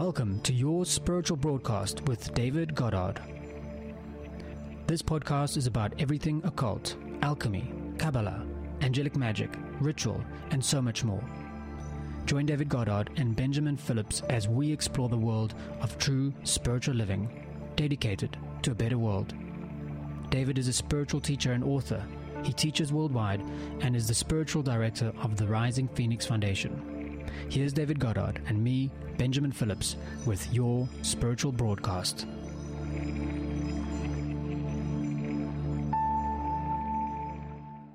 Welcome to your spiritual broadcast with David Goddard. This podcast is about everything occult, alchemy, Kabbalah, angelic magic, ritual, and so much more. Join David Goddard and Benjamin Phillips as we explore the world of true spiritual living, dedicated to a better world. David is a spiritual teacher and author. He teaches worldwide and is the spiritual director of the Rising Phoenix Foundation. Here's David Goddard and me, Benjamin Phillips, with your spiritual broadcast.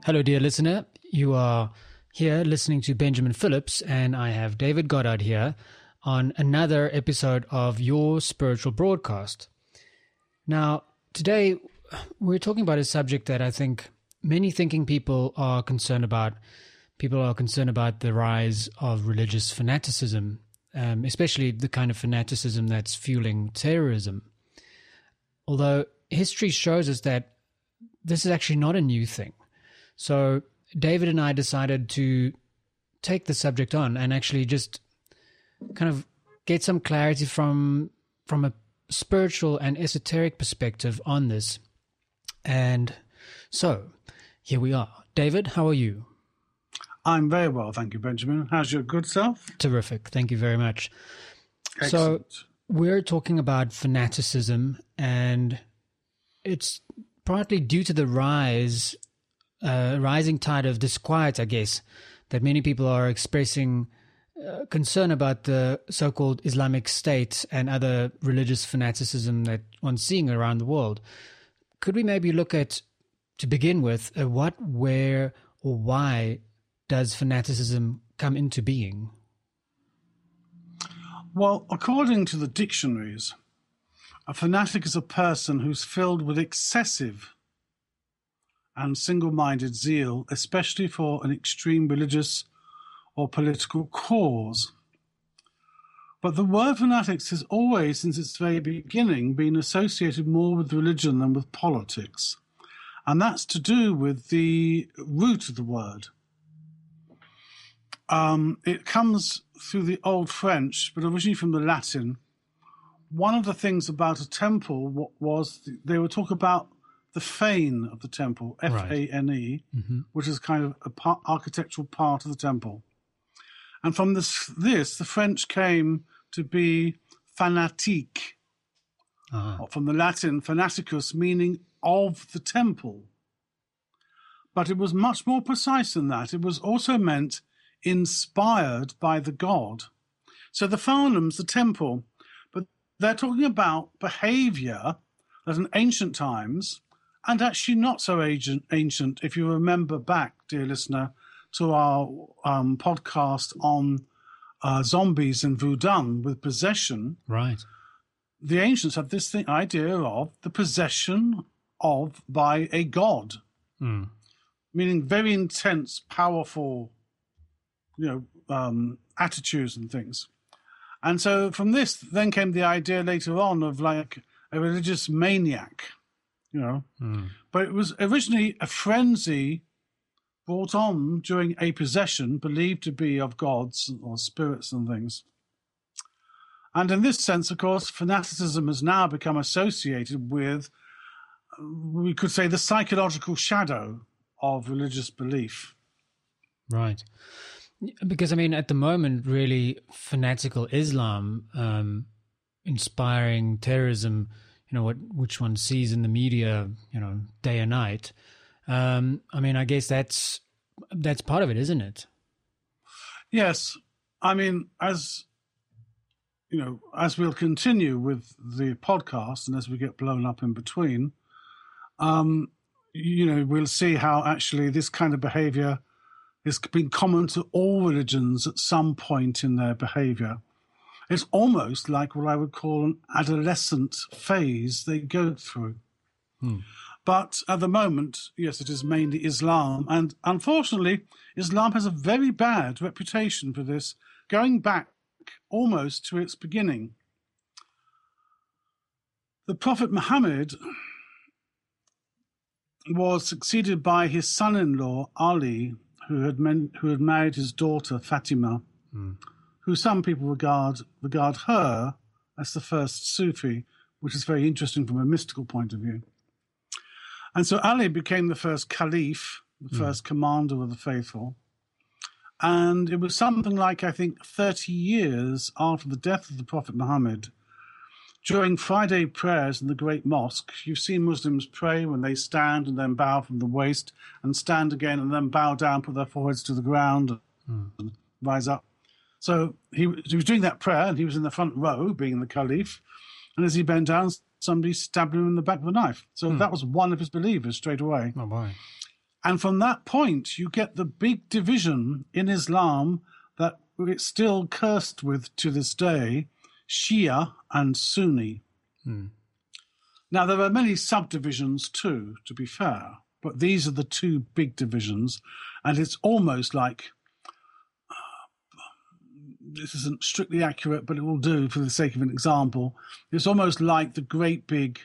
Hello, dear listener. You are here listening to Benjamin Phillips, and I have David Goddard here on another episode of Your Spiritual Broadcast. Now, today we're talking about a subject that I think many thinking people are concerned about. People are concerned about the rise of religious fanaticism, um, especially the kind of fanaticism that's fueling terrorism. Although history shows us that this is actually not a new thing. So David and I decided to take the subject on and actually just kind of get some clarity from from a spiritual and esoteric perspective on this. And so, here we are. David, how are you? I'm very well, thank you, Benjamin. How's your good self? Terrific. Thank you very much. Excellent. So, we're talking about fanaticism, and it's partly due to the rise, uh, rising tide of disquiet, I guess, that many people are expressing uh, concern about the so-called Islamic State and other religious fanaticism that one's seeing around the world. Could we maybe look at, to begin with, uh, what, where, or why does fanaticism come into being? Well, according to the dictionaries, a fanatic is a person who's filled with excessive and single minded zeal, especially for an extreme religious or political cause. But the word fanatics has always, since its very beginning, been associated more with religion than with politics. And that's to do with the root of the word. Um, it comes through the Old French, but originally from the Latin. One of the things about a temple was they would talk about the fane of the temple, F A N E, Mm-hmm. which is kind of an par- architectural part of the temple. And from this, this, the French came to be fanatique, Ah, from the Latin fanaticus, meaning of the temple. But it was much more precise than that. It was also meant inspired by the god. So the fanum's the temple, but they're talking about behavior that in ancient times, and actually not so ancient, ancient if you remember back, dear listener, to our um, podcast on uh, zombies and voodoo with possession, right. the ancients had this thing, idea of the possession of by a god, Mm. meaning very intense, powerful, you know, um, attitudes and things. And so from this, then came the idea later on of like a religious maniac, you know. Mm. But it was originally a frenzy brought on during a possession believed to be of gods or spirits and things. And in this sense, of course, fanaticism has now become associated with, uh, we could say, the psychological shadow of religious belief. Right. Because, I mean, at the moment, really, fanatical Islam um, inspiring terrorism, you know, what which one sees in the media, you know, day and night. Um, I mean, I guess that's that's part of it, isn't it? Yes, I mean, as you know, as we'll continue with the podcast, and as we get blown up in between, um, you know, we'll see how actually this kind of behaviour has been common to all religions at some point in their behaviour. It's almost like what I would call an adolescent phase they go through. Hmm. But at the moment, yes, it is mainly Islam. And unfortunately, Islam has a very bad reputation for this, going back almost to its beginning. The Prophet Muhammad was succeeded by his son in law, Ali, who had, men- who had married his daughter, Fatima, Mm. who some people regard regard her as the first Sufi, which is very interesting from a mystical point of view. And so Ali became the first caliph, the first commander of the faithful. And it was something like, I think, 30 years after the death of the Prophet Muhammad. During Friday prayers in the Great Mosque, you've seen Muslims pray when they stand and then bow from the waist and stand again and then bow down, put their foreheads to the ground and hmm. rise up. So he, he was doing that prayer and he was in the front row, being the caliph. And as he bent down, somebody stabbed him in the back with a knife. So hmm. that was one of his believers straight away. Oh boy. And from that point, you get the big division in Islam that it's still cursed with to this day Shia and Sunni. Hmm. Now, there are many subdivisions too, to be fair, but these are the two big divisions. And it's almost like uh, this isn't strictly accurate, but it will do for the sake of an example. It's almost like the great big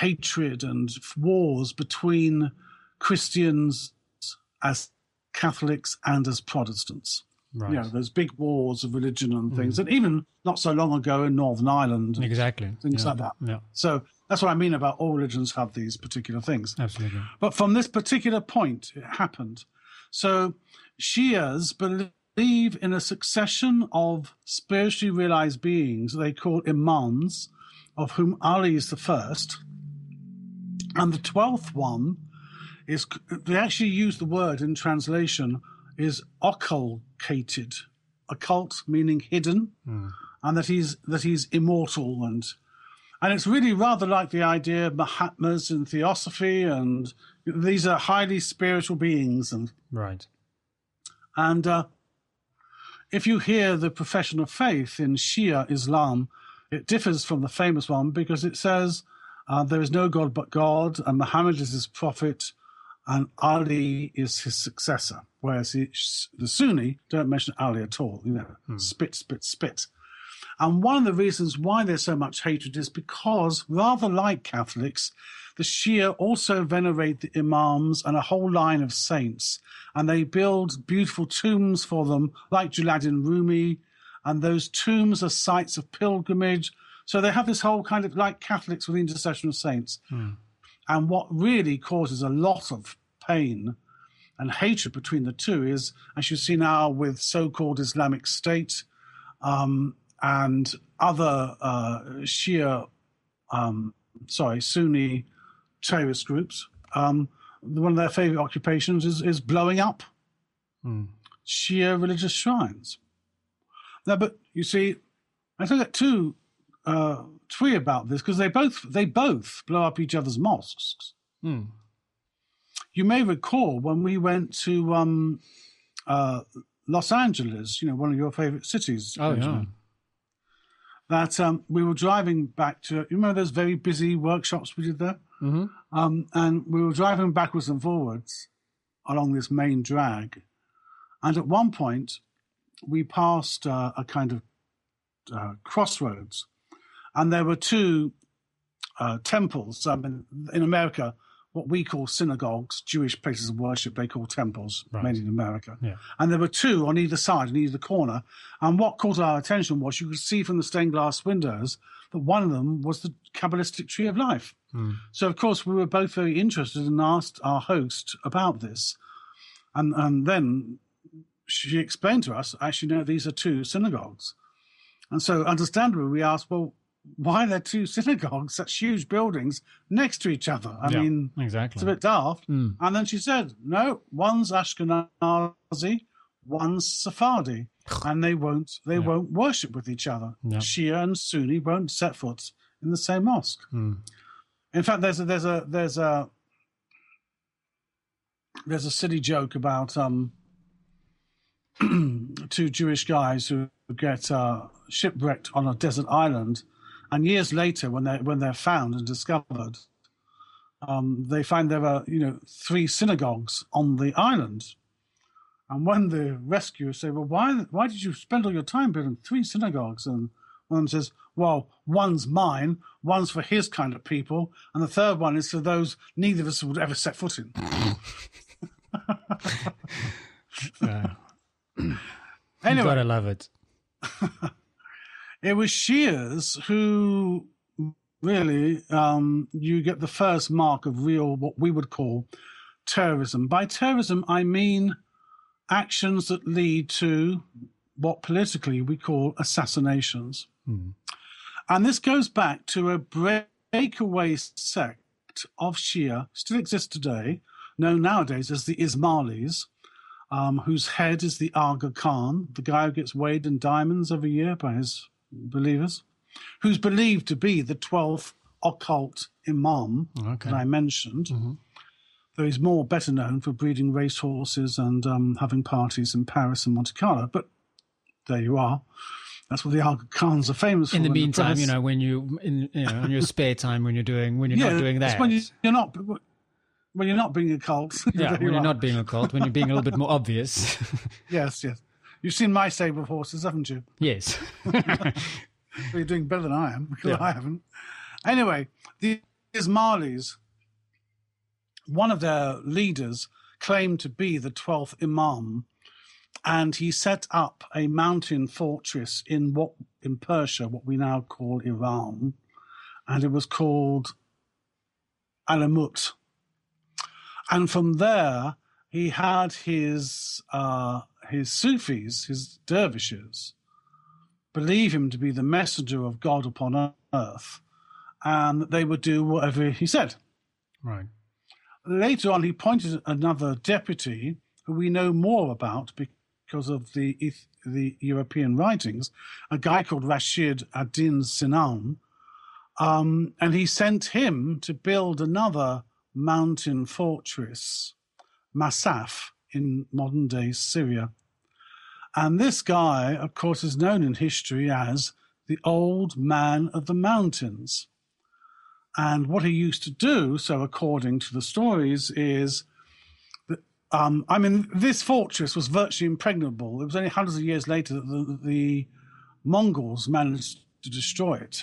hatred and wars between Christians as Catholics and as Protestants. Right. You know, those big wars of religion and things. Mm. And even not so long ago in Northern Ireland, Exactly. things yeah. like that. Yeah. So that's what I mean about all religions have these particular things. Absolutely. But from this particular point, it happened. So Shias believe in a succession of spiritually realized beings they call imams, of whom Ali is the first. And the twelfth one is, they actually use the word in translation, is occultated. Occult meaning hidden, and that he's that he's immortal and and it's really rather like the idea of Mahatmas in theosophy, and these are highly spiritual beings. And Right. and uh, if you hear the profession of faith in Shia Islam, it differs from the famous one because it says uh, there is no God but God, and Muhammad is his prophet, and Ali is his successor. Whereas the, the Sunni don't mention Ali at all. You know, hmm. spit, spit, spit. And one of the reasons why there's so much hatred is because, rather like Catholics, the Shia also venerate the Imams and a whole line of saints. And they build beautiful tombs for them, like Jalaluddin Rumi. And those tombs are sites of pilgrimage. So they have this whole kind of like Catholics with the intercession of saints. Hmm. And what really causes a lot of pain and hatred between the two is, as you see now with so called Islamic State, um, and other uh, Shia, um, sorry, Sunni terrorist groups. Um, one of their favorite occupations is, is blowing up Shia religious shrines. Now, but you see, I don't get too uh, twee about this because they both they both blow up each other's mosques. Hmm. You may recall when we went to um, uh, Los Angeles, you know, one of your favorite cities. Oh, yeah. That um, we were driving back to, you remember those very busy workshops we did there? Mm-hmm. Um, and we were driving backwards and forwards along this main drag. And at one point, we passed uh, a kind of uh, crossroads, and there were two uh, temples. I mean, in America, what we call synagogues, Jewish places of worship, they call temples, Right. mainly in America. Yeah. And there were two on either side, in either corner. And what caught our attention was you could see from the stained glass windows that one of them was the Kabbalistic tree of life. So, of course, we were both very interested and asked our host about this. And, and then she explained to us, actually, no, these are two synagogues. And so, understandably, we asked, well, why are there two synagogues, such huge buildings, next to each other? I Yeah, mean, exactly. it's a bit daft. And then she said, no, one's Ashkenazi, one's Sephardi, and they won't they won't worship with each other. Yeah. Shia and Sunni won't set foot in the same mosque. In fact, there's a there's a there's a there's a silly joke about um two Jewish guys who get uh, shipwrecked on a desert island, and years later, when they when they're found and discovered, um, they find there are you know three synagogues on the island. And when the rescuers say, "Well, why why did you spend all your time building three synagogues?" and one of them says, "Well, one's mine, one's for his kind of people, and the third one is for those neither of us would ever set foot in." Yeah. Anyway, Gotta love it. it was Shias who really um, you get the first mark of real what we would call terrorism. By terrorism, I mean actions that lead to what politically we call assassinations. Hmm. And this goes back to a breakaway sect of Shia, still exists today, known nowadays as the Ismailis, um, whose head is the Aga Khan, the guy who gets weighed in diamonds every year by his believers, who's believed to be the 12th occult imam Okay. that I mentioned. Mhm. Though he's more better known for breeding racehorses and um, having parties in Paris and Monte Carlo. But there you are. That's what the Aga Khans are famous for. In the meantime, you know, when you in you know in your spare time when you're doing when you're not doing that, when you, you're not when you're not being a cult. yeah, when you you're are. not being a cult, when you're being a little bit more obvious. Yes, yes. You've seen my stable of horses, haven't you? yes. You're doing better than I am because Yeah. I haven't. Anyway, the Ismailis, one of their leaders, claimed to be the 12th Imam, and he set up a mountain fortress in what in Persia, what we now call Iran, and it was called Alamut. And from there, he had his uh, his Sufis, his dervishes, believe him to be the messenger of God upon earth, and that they would do whatever he said. right. Later on, he appointed another deputy who we know more about because of the the European writings, a guy called Rashid ad-Din Sinan, um, and he sent him to build another mountain fortress, Masyaf, in modern day Syria. And this guy, of course, is known in history as the Old Man of the Mountains. And what he used to do, so according to the stories, is um, I mean, this fortress was virtually impregnable. It was only hundreds of years later that the, the Mongols managed to destroy it.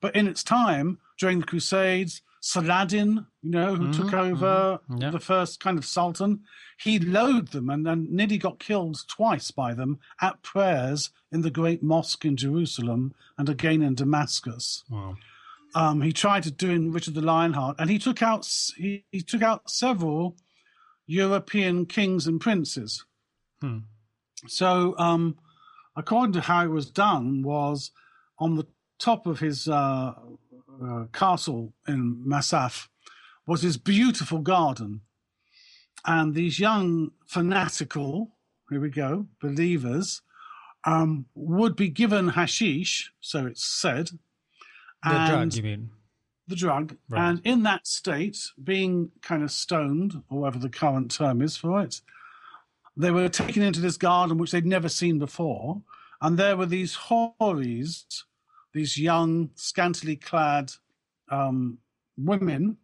But in its time, during the Crusades, Saladin, you know, who took over Yeah. the first kind of sultan, he loathed them and, and nearly got killed twice by them at prayers in the great mosque in Jerusalem and again in Damascus Wow. um, he tried to do in Richard the Lionheart, and he took out he, he took out several European kings and princes. Hmm. So, um, according to how it was done, was on the top of his uh, uh, castle in Masyaf was his beautiful garden, and these young fanatical here we go believers um, would be given hashish, so it's said. The drug, you mean? the drug, Right. and in that state, being kind of stoned, or whatever the current term is for it, they were taken into this garden which they'd never seen before, and there were these houris, these young, scantily clad um, women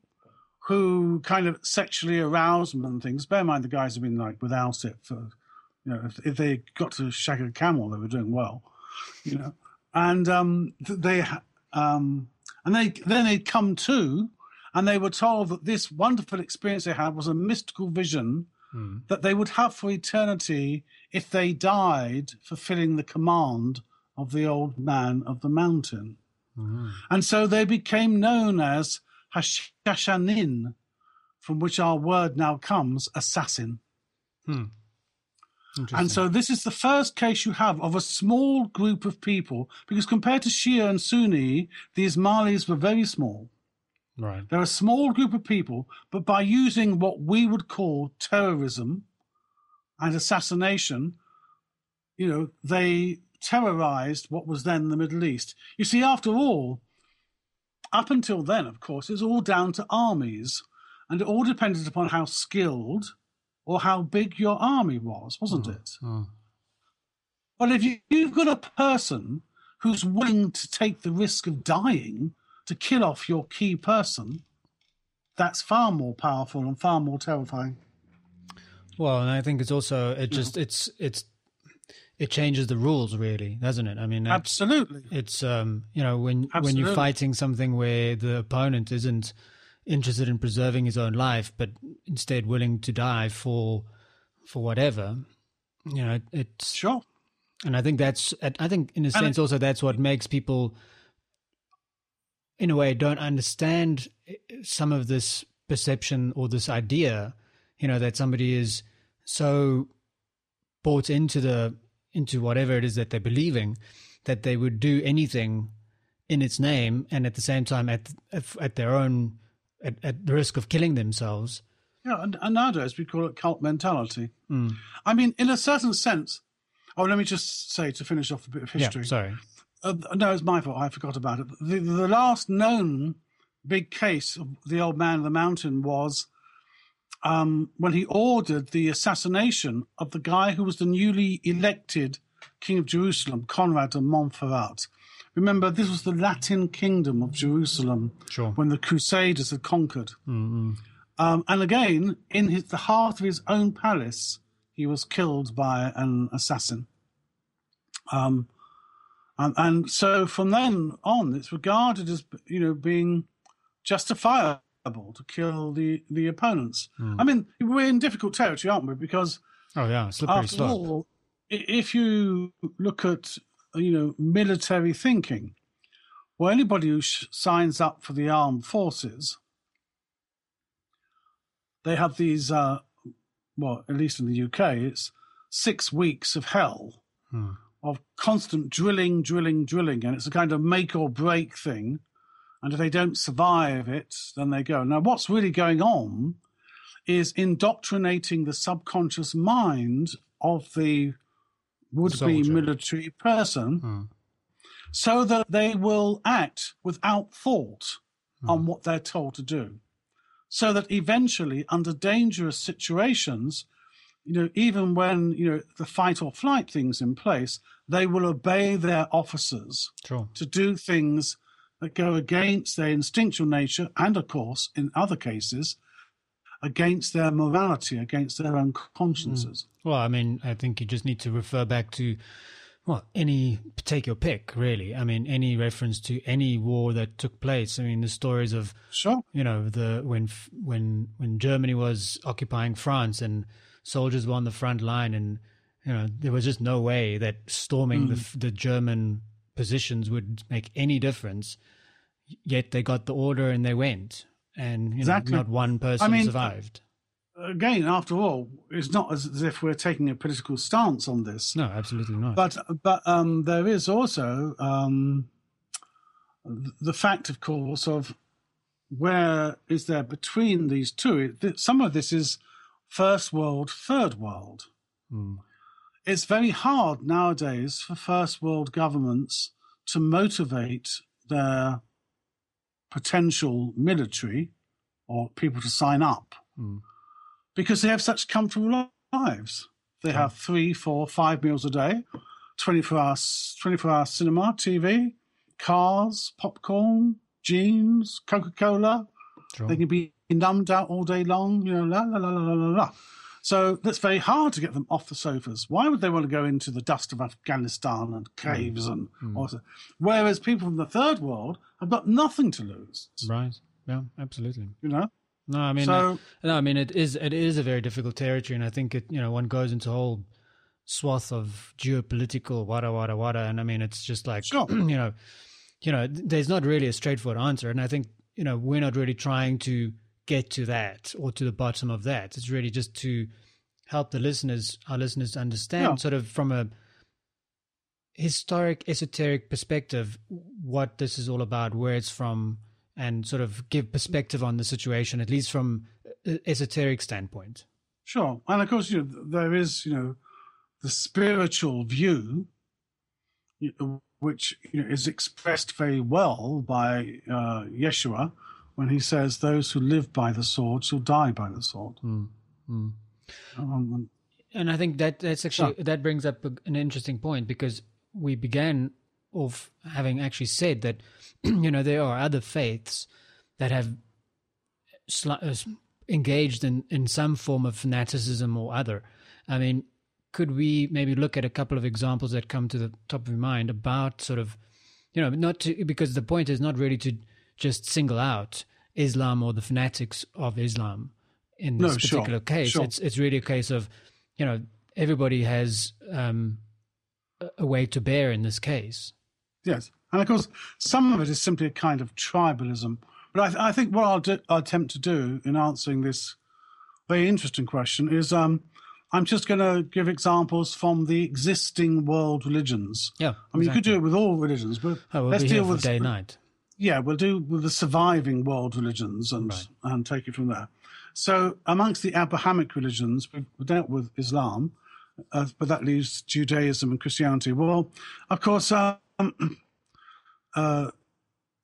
who kind of sexually aroused them and things. Bear in mind, the guys have been like without it for, you know, if, if they got to shag a camel, they were doing well, you know, and um, they. Um, and they then they'd come to, and they were told that this wonderful experience they had was a mystical vision Hmm. that they would have for eternity if they died fulfilling the command of the old man of the mountain. Mhm. And so they became known as Hashashanin, from which our word now comes, assassin. Hmm. And so this is the first case you have of a small group of people, because compared to Shia and Sunni, the Ismailis were very small. right. They're a small group of people, but by using what we would call terrorism and assassination, you know, they terrorized what was then the Middle East. You see, after all, up until then, of course, it was all down to armies, and it all depended upon how skilled or how big your army was, wasn't hmm, it? Oh. Well, if you, you've got a person who's willing to take the risk of dying to kill off your key person, that's far more powerful and far more terrifying. Well, and I think it's also it hmm. just it's it's it changes the rules really, doesn't it? I mean, Absolutely. it's um you know when when you're fighting something where the opponent isn't interested in preserving his own life, but instead willing to die for for whatever, you know, it's Sure. And I think that's, I think in a sense, also that's what makes people, in a way, don't understand some of this perception or this idea, you know, that somebody is so bought into the into whatever it is that they're believing that they would do anything in its name and at the same time at at their own at, at the risk of killing themselves. Yeah, and, and nowadays we call it cult mentality. Mm. I mean, in a certain sense. Oh, let me just say to finish off a bit of history. Yeah, sorry. Uh, no, it's my fault. I forgot about it. The, the last known big case of the old man of the mountain was um, when he ordered the assassination of the guy who was the newly elected king of Jerusalem, Conrad of Montferrat. Remember, this was the Latin kingdom of Jerusalem sure. when the Crusaders had conquered. Mm-hmm. Um, and again, in his, the heart of his own palace, he was killed by an assassin. Um, and, and so from then on, it's regarded as you know being justifiable to kill the the opponents. Mm. I mean, we're in difficult territory, aren't we? Because oh yeah, slippery after slope. all, if you look at you know military thinking, well, anybody who sh- signs up for the armed forces, they have these. Uh, well, at least in the UK, it's six weeks of hell. Hmm. Of constant drilling, drilling, drilling, and it's a kind of make or break thing and if they don't survive it, then they go. Now, what's really going on is indoctrinating the subconscious mind of the would be military person hmm. so that they will act without thought hmm. on what they're told to do. So that eventually, under dangerous situations, you know, even when, you know, the fight or flight thing's in place, they will obey their officers True. to do things that go against their instinctual nature and, of course, in other cases, against their morality, against their own consciences. Mm. Well, I mean, I think you just need to refer back to, well, any, take your pick, really. I mean, any reference to any war that took place. I mean, the stories of, sure. you know, the, when, when, when Germany was occupying France and soldiers were on the front line and, you know, there was just no way that storming mm. the, the German positions would make any difference. Yet they got the order and they went, and you exactly. know, not one person I mean, survived. Again, after all, it's not as, as, if we're taking a political stance on this. No, absolutely not. But but um, there is also um, the fact, of course, of where is there between these two. Some of this is first world, third world. Mm it's very hard nowadays for first world governments to motivate their potential military or people to sign up mm. because they have such comfortable lives. They have three, four, five meals a day, 24 hours, 24 hour cinema, TV, cars, popcorn, jeans, Coca Cola. They can be numbed out all day long, you know, la la la la la la. So that's very hard to get them off the sofas. Why would they want to go into the dust of Afghanistan and caves and mm. also, whereas people from the third world have got nothing to lose. Right. Yeah, absolutely. You know? No, I mean, So- uh, no, I mean, it is it is a very difficult territory, and I think it, you know, one goes into a whole swath of geopolitical wada wada wada, and I mean, it's just like, Sure. you know, you know, there's not really a straightforward answer, and I think you know we're not really trying to get to that or to the bottom of that. It's really just to help the listeners, our listeners, understand Yeah. sort of from a historic, esoteric perspective what this is all about, where it's from, and sort of give perspective on the situation, at least from esoteric standpoint. Sure. And of course, you know, there is, you know, the spiritual view, which you know, is expressed very well by uh, Yeshua when he says, Those who live by the sword shall die by the sword. Mm. Mm. Um, And I think that that's actually that brings up an interesting point because we began off having actually said that you know there are other faiths that have sli- uh, engaged in in some form of fanaticism or other. I mean, could we maybe look at a couple of examples that come to the top of your mind about sort of you know not to because the point is not really to just single out Islam or the fanatics of Islam in No, this sure, particular case. sure. It's it's really a case of you know everybody has um, a way to bear in this case. Yes, and of course, some of it is simply a kind of tribalism. But I, th- I think what I'll, do, I'll, attempt to do in answering this very interesting question is um, I'm just going to give examples from the existing world religions. Yeah, I mean, exactly. you could do it with all religions, but oh, we'll let's deal with day night. Yeah, we'll do with the surviving world religions and right. and take it from there. So, amongst the Abrahamic religions, we've dealt with Islam, uh, but that leaves Judaism and Christianity. Well, of course, um, uh,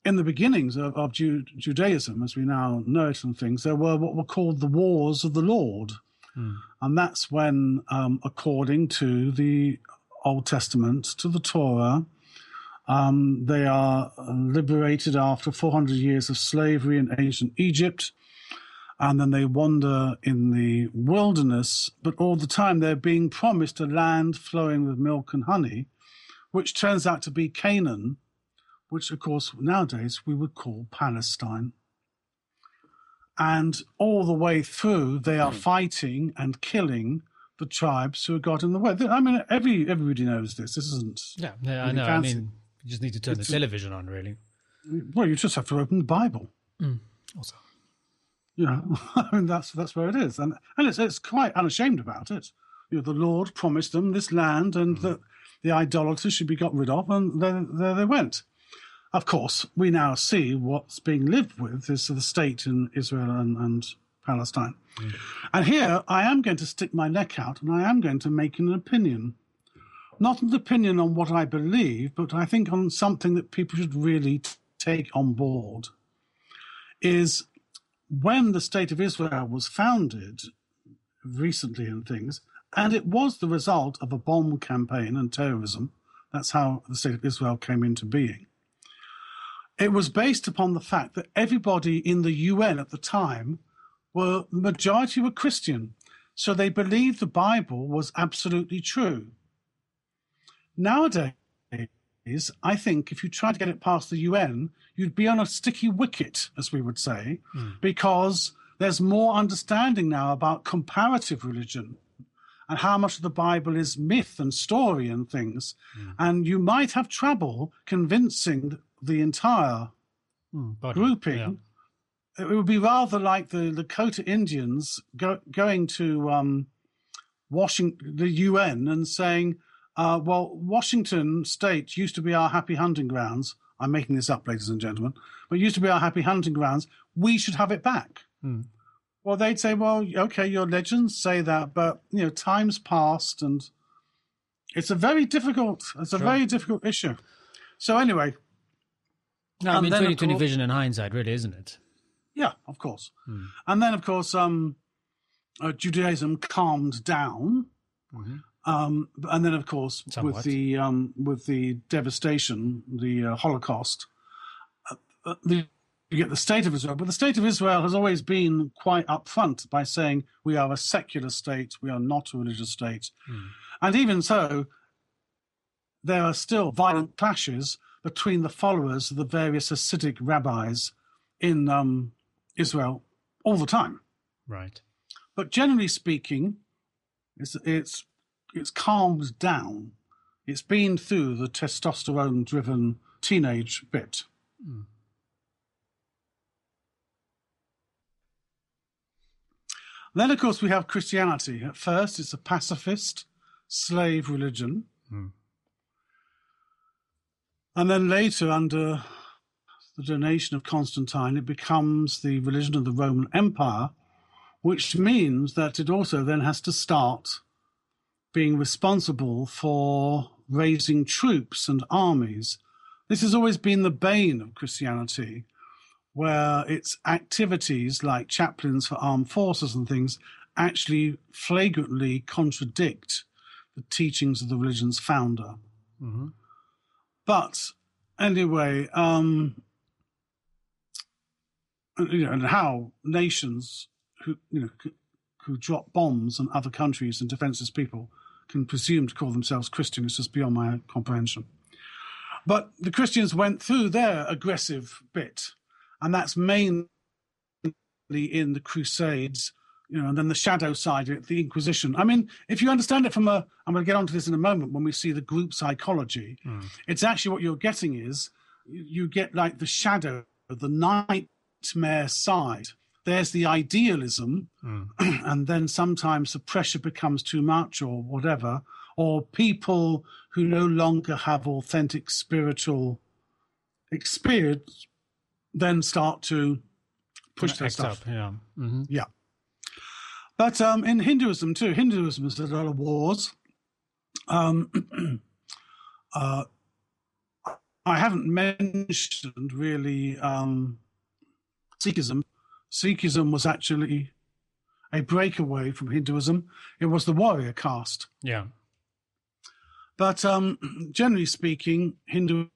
in the beginnings of, of Judaism, as we now know it and things, there were what were called the Wars of the Lord. Hmm. And that's when, um, according to the Old Testament, to the Torah, um, they are liberated after 400 years of slavery in ancient Egypt. And then they wander in the wilderness, but all the time they're being promised a land flowing with milk and honey, which turns out to be Canaan, which, of course, nowadays we would call Palestine. And all the way through, they are hmm. fighting and killing the tribes who have got in the way. I mean, every everybody knows this. This isn't. Yeah, yeah I know. Fancy. I mean, you just need to turn it's, the television on, really. Well, you just have to open the Bible. Mm, also, you know, I mean, that's that's where it is, and and it's it's quite unashamed about it. You know, the Lord promised them this land, and mm. that the idolaters should be got rid of, and there, there they went. Of course, we now see what's being lived with is the state in Israel and, and Palestine. Mm. And here I am going to stick my neck out and I am going to make an opinion. Not an opinion on what I believe, but I think on something that people should really t- take on board. Is when the state of Israel was founded recently and things, and it was the result of a bomb campaign and terrorism. That's how the state of Israel came into being. It was based upon the fact that everybody in the UN at the time were the majority were Christian, so they believed the Bible was absolutely true. Nowadays, I think if you try to get it past the UN, you'd be on a sticky wicket, as we would say, mm. because there's more understanding now about comparative religion and how much of the Bible is myth and story and things. Mm. And you might have trouble convincing the entire mm, grouping. Yeah. It would be rather like the Lakota Indians go, going to um, Washington, the UN, and saying, uh, "Well, Washington State used to be our happy hunting grounds. I'm making this up, ladies and gentlemen, but used to be our happy hunting grounds. We should have it back." Mm. Well, they'd say, "Well, okay, your legends say that, but you know, time's passed, and it's a very difficult, it's a very difficult issue." So anyway, no, I mean, 2020 vision in hindsight, really, isn't it? Yeah, of course. Hmm. And then, of course, um, uh, Judaism calmed down. Mm-hmm. Um, and then, of course, Somewhat. with the um, with the devastation, the uh, Holocaust, uh, uh, the, you get the state of Israel. But the state of Israel has always been quite upfront by saying we are a secular state, we are not a religious state, mm. and even so, there are still violent clashes between the followers of the various Hasidic rabbis in um, Israel all the time. Right. But generally speaking, it's it's it's calmed down. It's been through the testosterone-driven teenage bit. Mm. Then, of course, we have Christianity. At first, it's a pacifist slave religion. Mm. And then later, under the donation of Constantine, it becomes the religion of the Roman Empire, which means that it also then has to start being responsible for raising troops and armies. This has always been the bane of Christianity, where its activities, like chaplains for armed forces and things, actually flagrantly contradict the teachings of the religion's founder. Mm-hmm. But anyway, um, you know, and how nations who you know who drop bombs on other countries and defenseless people can presume to call themselves Christian is just beyond my comprehension. But the Christians went through their aggressive bit, and that's mainly in the Crusades, you know, and then the shadow side, of the Inquisition. I mean, if you understand it from a, I'm going to get onto this in a moment when we see the group psychology. Mm. It's actually what you're getting is you get like the shadow, the nightmare side. There's the idealism, mm. and then sometimes the pressure becomes too much or whatever, or people who no longer have authentic spiritual experience then start to push their stuff. Up, yeah. Mm-hmm. Yeah. But um, in Hinduism too, Hinduism has had a lot of wars. Um, uh, I haven't mentioned really um, Sikhism. Sikhism was actually a breakaway from Hinduism. It was the warrior caste. Yeah. But um, generally speaking, Hinduism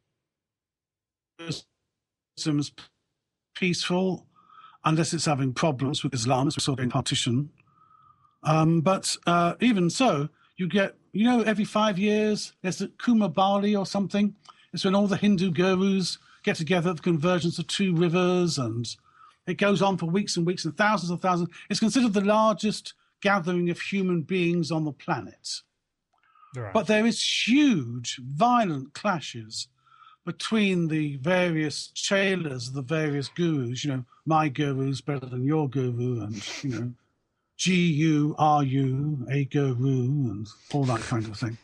is peaceful, unless it's having problems with Islam, as we saw in partition. Um, but uh, even so, you get, you know, every five years there's the Kumbh Mela or something. It's when all the Hindu gurus get together at the convergence of two rivers, and it goes on for weeks and weeks and thousands of thousands. It's considered the largest gathering of human beings on the planet. Right. But there is huge, violent clashes between the various chelas, the various gurus. You know, my guru is better than your guru, and you know, G U R U, a guru, and all that kind of thing.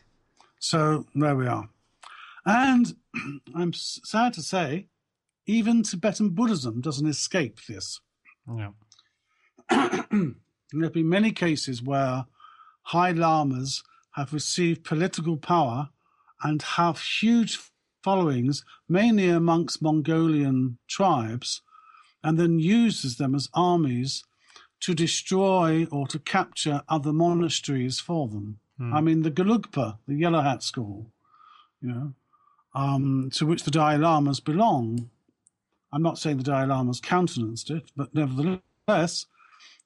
So there we are. And I'm sad to say, even Tibetan Buddhism doesn't escape this. Yeah. there have been many cases where high lamas have received political power and have huge followings, mainly amongst Mongolian tribes, and then uses them as armies to destroy or to capture other monasteries for them. Mm. I mean, the Gelugpa, the Yellow Hat School, you know, um, to which the Dalai Lamas belong. I'm not saying the Dalai Lamas countenanced it, but nevertheless,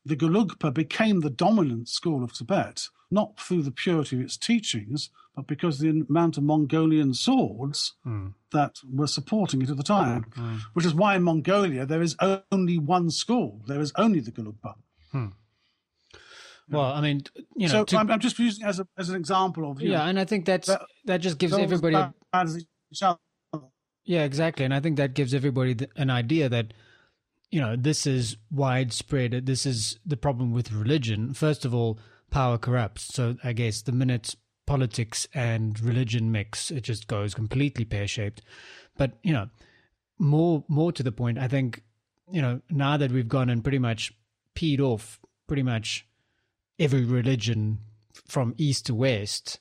the Gelugpa became the dominant school of Tibet, not through the purity of its teachings, but because the amount of Mongolian swords mm. that were supporting it at the time, mm. which is why in Mongolia there is only one school. There is only the Gelugpa. Hmm. Well, I mean, you know, so to, I'm, I'm, just using as a as an example of yeah, know, and I think that's that, that just gives everybody. A, yeah, exactly, and I think that gives everybody an idea that you know this is widespread. This is the problem with religion. First of all, power corrupts. So I guess the minute politics and religion mix, it just goes completely pear shaped. But you know, more more to the point, I think you know now that we've gone and pretty much peed off pretty much every religion from east to west.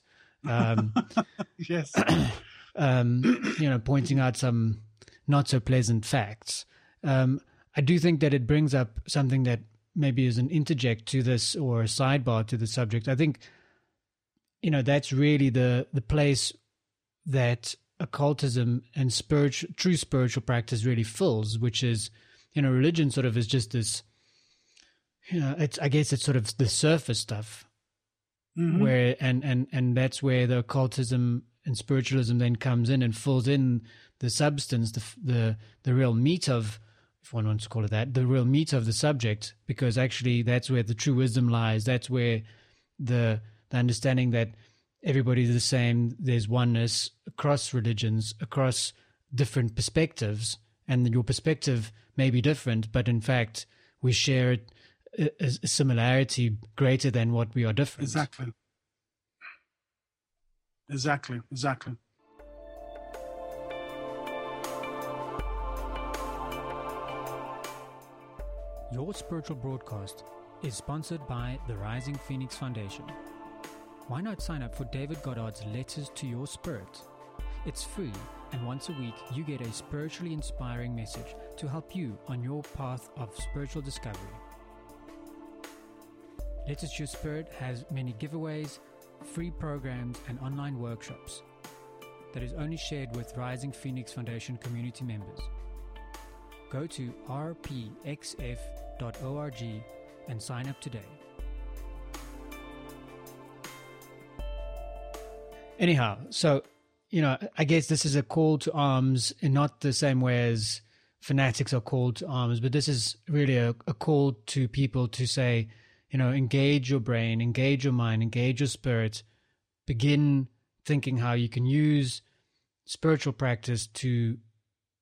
Um, yes. um, you know, pointing out some not so pleasant facts. Um, I do think that it brings up something that maybe is an interject to this or a sidebar to the subject. I think, you know, that's really the the place that occultism and spiritual, true spiritual practice really fills, which is, you know, religion sort of is just this you know, it's I guess it's sort of the surface stuff, mm-hmm. where and and and that's where the occultism and spiritualism then comes in and fills in the substance, the the the real meat of, if one wants to call it that, the real meat of the subject, because actually that's where the true wisdom lies. That's where the the understanding that everybody's the same. There's oneness across religions, across different perspectives, and your perspective may be different, but in fact we share a, a similarity greater than what we are different. Exactly. Exactly. Exactly. Your spiritual broadcast is sponsored by the Rising Phoenix Foundation. Why not sign up for David Goddard's Letters to Your Spirit? It's free, and once a week you get a spiritually inspiring message to help you on your path of spiritual discovery. Letters to Your Spirit has many giveaways, free programs, and online workshops that is only shared with Rising Phoenix Foundation community members. Go to rpxf.org and sign up today. Anyhow, so, you know, I guess this is a call to arms in not the same way as fanatics are called to arms, but this is really a, a call to people to say, you know, engage your brain, engage your mind, engage your spirit, begin thinking how you can use spiritual practice to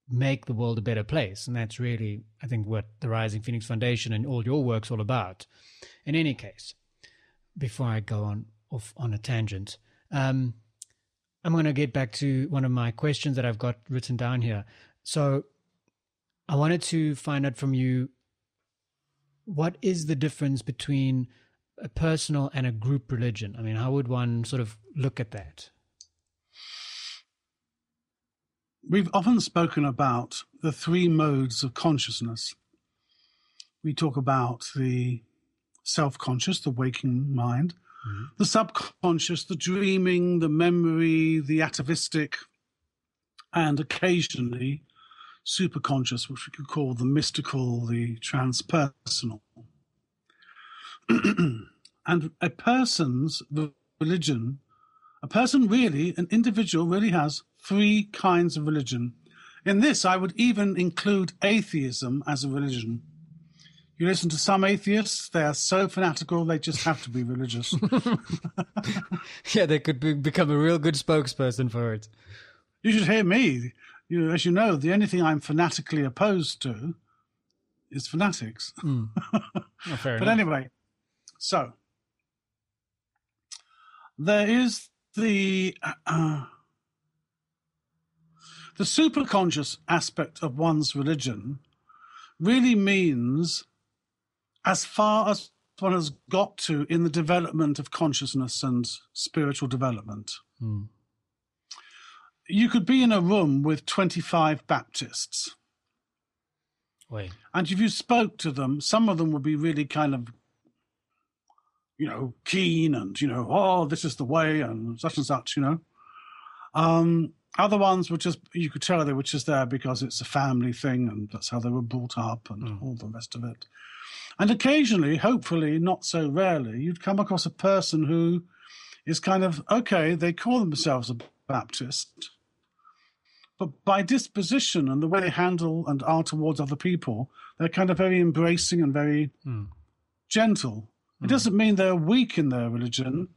make the world a better place. And that's really, I think, what the Rising Phoenix Foundation and all your work's all about. In any case, before I go on off on a tangent, um, I'm going to get back to one of my questions that I've got written down here. So I wanted to find out from you what is the difference between a personal and a group religion? I mean, how would one sort of look at that? We've often spoken about the three modes of consciousness. We talk about the self conscious, the waking mind, mm-hmm. the subconscious, the dreaming, the memory, the atavistic, and occasionally superconscious, which we could call the mystical, the transpersonal. and a person's religion, a person really, an individual really has three kinds of religion. In this, I would even include atheism as a religion. You listen to some atheists, they are so fanatical, they just have to be religious. yeah, they could be, become a real good spokesperson for it. You should hear me you as you know, the only thing I'm fanatically opposed to is fanatics. Mm. Oh, but enough. anyway, so there is the uh, the superconscious aspect of one's religion really means as far as one has got to in the development of consciousness and spiritual development. Mm you could be in a room with 25 Baptists. Wait. And if you spoke to them, some of them would be really kind of, you know, keen and, you know, oh, this is the way and such and such, you know. Um, other ones were just, you could tell they were just there because it's a family thing and that's how they were brought up and mm. all the rest of it. And occasionally, hopefully, not so rarely, you'd come across a person who is kind of, okay, they call themselves a Baptist, but by disposition and the way they handle and are towards other people, they're kind of very embracing and very mm. gentle. Mm. It doesn't mean they're weak in their religion.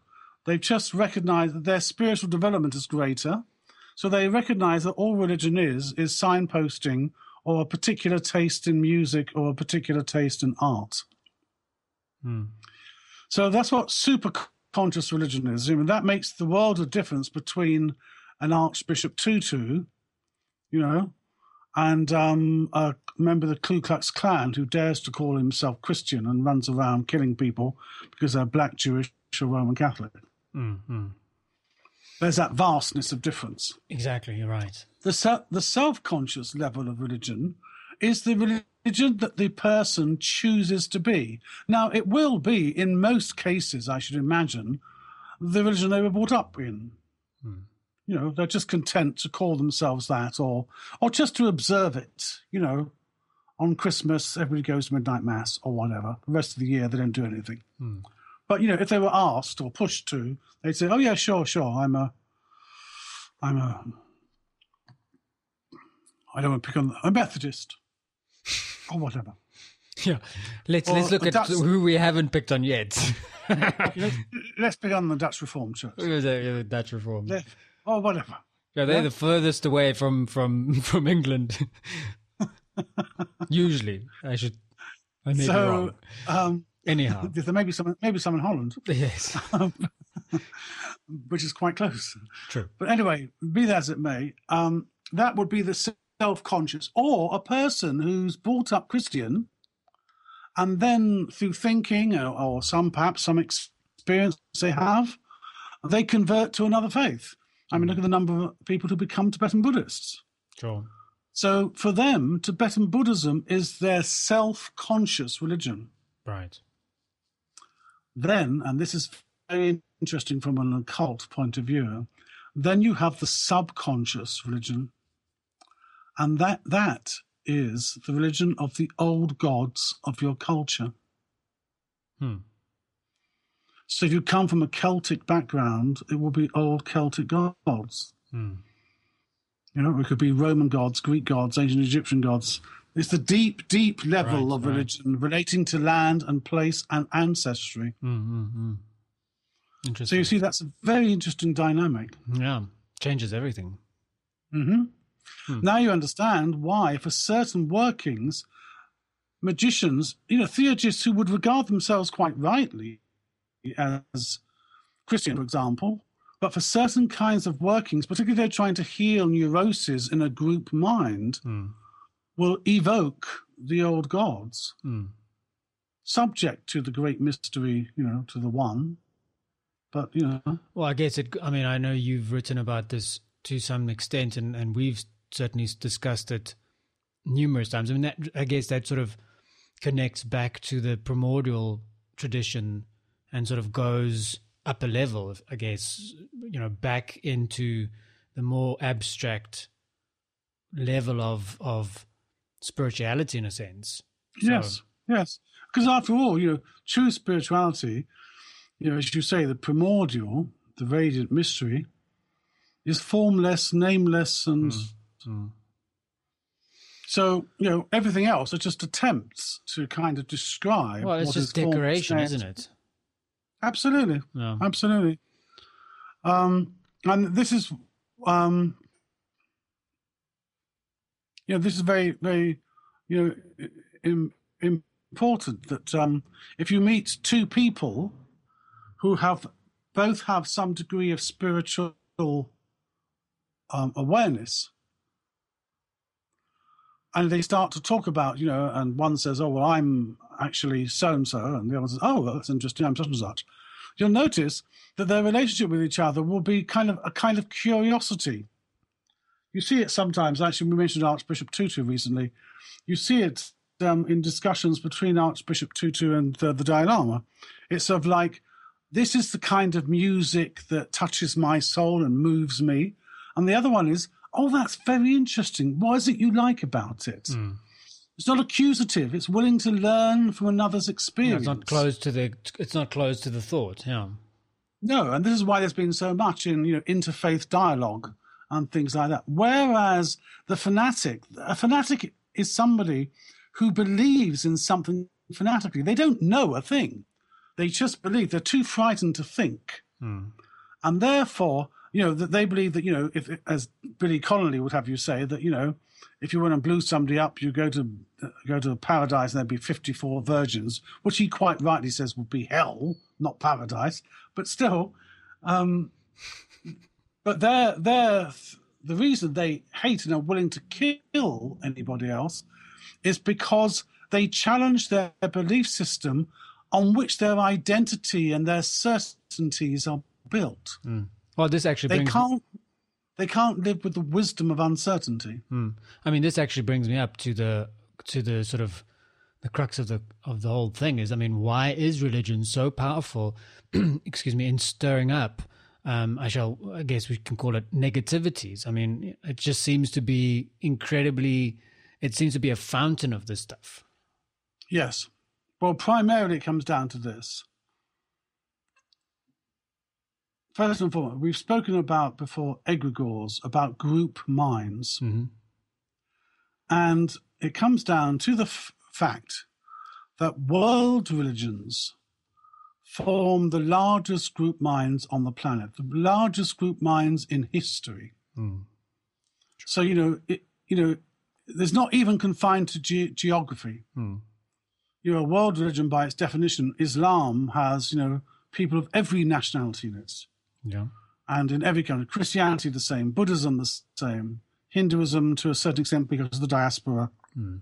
They've just recognized that their spiritual development is greater. So they recognize that all religion is, is signposting or a particular taste in music or a particular taste in art. Mm. So that's what super conscious religion is. I mean, that makes the world of difference between an Archbishop Tutu you know, and um, a member of the Ku Klux Klan who dares to call himself Christian and runs around killing people because they're black, Jewish, or Roman Catholic. Mm-hmm. There's that vastness of difference. Exactly, you're right. The, se- the self conscious level of religion is the religion that the person chooses to be. Now, it will be, in most cases, I should imagine, the religion they were brought up in. Hmm. You know, they're just content to call themselves that, or or just to observe it. You know, on Christmas everybody goes to midnight mass or whatever. The rest of the year they don't do anything. Hmm. But you know, if they were asked or pushed to, they'd say, "Oh yeah, sure, sure. I'm a, I'm a, I don't want to pick on a Methodist or whatever." Yeah, let's or let's look at Dutch, who we haven't picked on yet. let's, let's pick on the Dutch Reformed Church. The Dutch Reformed. Let, or whatever. Yeah, they're yeah? the furthest away from from from England. Usually, I should. I may so, be wrong. Um, Anyhow, there may be some maybe some in Holland. Yes, which is quite close. True. But anyway, be that as it may, um, that would be the self-conscious, or a person who's brought up Christian, and then through thinking, or, or some perhaps some experience they have, they convert to another faith. I mean, look hmm. at the number of people who become Tibetan Buddhists. Sure. So for them, Tibetan Buddhism is their self conscious religion. Right. Then, and this is very interesting from an occult point of view, then you have the subconscious religion. And that that is the religion of the old gods of your culture. Hmm. So if you come from a Celtic background, it will be old Celtic gods. Hmm. You know, it could be Roman gods, Greek gods, ancient Egyptian gods. It's the deep, deep level Right, of right. religion relating to land and place and ancestry. Mm-hmm. So you see, that's a very interesting dynamic. yeah, changes everything. hmm Hmm. Now you understand why, for certain workings, magicians, you know, theurgists who would regard themselves quite rightly as Christian, for example, but for certain kinds of workings, particularly they're trying to heal neuroses in a group mind, Mm. will evoke the old gods, Mm. subject to the great mystery, you know, to the one. But, you know, Well, I guess it. I mean, I know you've written about this to some extent, and and we've certainly discussed it numerous times. I mean, that I guess that sort of connects back to the primordial tradition and sort of goes up a level. I guess you know back into the more abstract level of of spirituality in a sense. So- Yes, yes. Because after all, you know, true spirituality, you know, as you say, the primordial, the radiant mystery, is formless, nameless, and Mm. So you know everything else are just attempts to kind of describe. Well, it's what just is decoration, isn't it? Absolutely, No. absolutely. Um, and this is, um, you know, this is very, very, you know, im- important that um, if you meet two people who have both have some degree of spiritual um, awareness, and they start to talk about, you know, and one says, "Oh, well, I'm actually so and so," and the other says, "Oh, well, that's interesting. I'm such and such." You'll notice that their relationship with each other will be kind of a kind of curiosity. You see it sometimes. Actually, we mentioned Archbishop Tutu recently. You see it um, in discussions between Archbishop Tutu and the Dalai Lama. It's sort of like, this is the kind of music that touches my soul and moves me. And the other one is, oh, that's very interesting. What is it you like about it? Mm. It's not accusative. It's willing to learn from another's experience. it's not closed to the. It's not closed to the thought. Yeah. No, and this is why there's been so much in you know interfaith dialogue and things like that. Whereas the fanatic, a fanatic is somebody who believes in something fanatically. They don't know a thing; they just believe. They're too frightened to think, Mm. and therefore, you know, that they believe that you know, if as Billy Connolly would have you say that you know, if you want to blue somebody up, you go to go to paradise and there'd be fifty-four virgins, which he quite rightly says would be hell, not paradise. But still, um, but they're they're the reason they hate and are willing to kill anybody else is because they challenge their belief system on which their identity and their certainties are built. Well, this actually They brings. can't they can't live with the wisdom of uncertainty. Hmm. I mean, this actually brings me up to the to the sort of the crux of the of the whole thing is, I mean, why is religion so powerful? excuse me, in stirring up. Um, I shall, I guess we can call it negativities. I mean, it just seems to be incredibly. It seems to be a fountain of this stuff. Yes. Well, primarily it comes down to this. First and foremost, we've spoken about before egregores, about group minds. hmm And it comes down to the f- fact that world religions form the largest group minds on the planet, the largest group minds in history. Mm. So, you know, it, you know, there's not even confined to ge- geography. Mm. You know, a world religion by its definition, Islam has, you know, people of every nationality in it. Yeah. and in every country. Christianity the same, Buddhism the same, Hinduism to a certain extent because of the diaspora. Mm.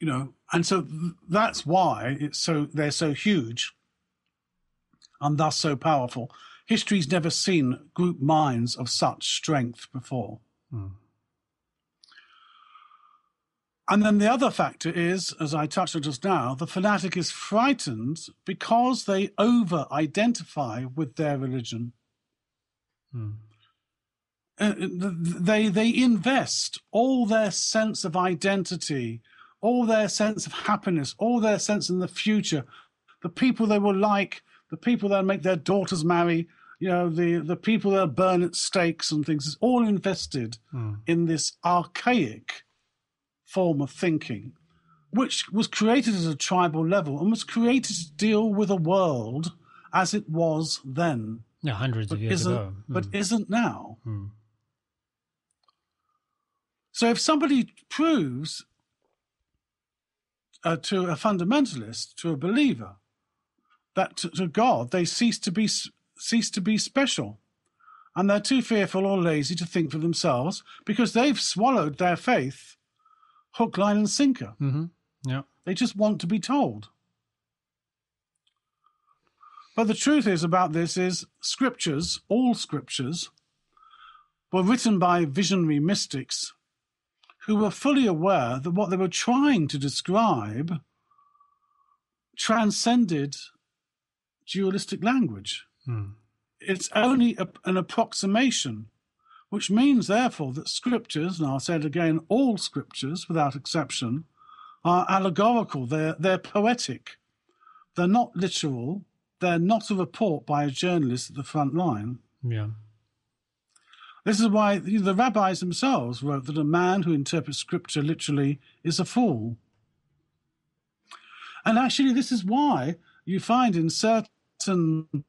You know, and so th- that's why it's so they're so huge and thus so powerful. History's never seen group minds of such strength before. Mm. And then the other factor is, as I touched on just now, the fanatic is frightened because they over identify with their religion. Uh, they they invest all their sense of identity, all their sense of happiness, all their sense in the future, the people they will like, the people that make their daughters marry, you know, the the people that burn at stakes and things. It's all invested Mm. in this archaic form of thinking, which was created at a tribal level and was created to deal with a world as it was then. Yeah, hundreds of years ago. But Mm. isn't now. Mm. So if somebody proves uh, to a fundamentalist, to a believer, that to, to God they cease to be cease to be special, and they're too fearful or lazy to think for themselves because they've swallowed their faith, hook, line, and sinker. hmm Yeah. They just want to be told. But the truth is about this is scriptures, all scriptures, were written by visionary mystics who were fully aware that what they were trying to describe transcended dualistic language. Mm. It's only a, an approximation, which means, therefore, that scriptures, and I'll say it again, all scriptures without exception, are allegorical, they're, they're poetic, they're not literal, they're not a report by a journalist at the front line. Yeah. This is why the rabbis themselves wrote that a man who interprets scripture literally is a fool. And actually, this is why you find in certain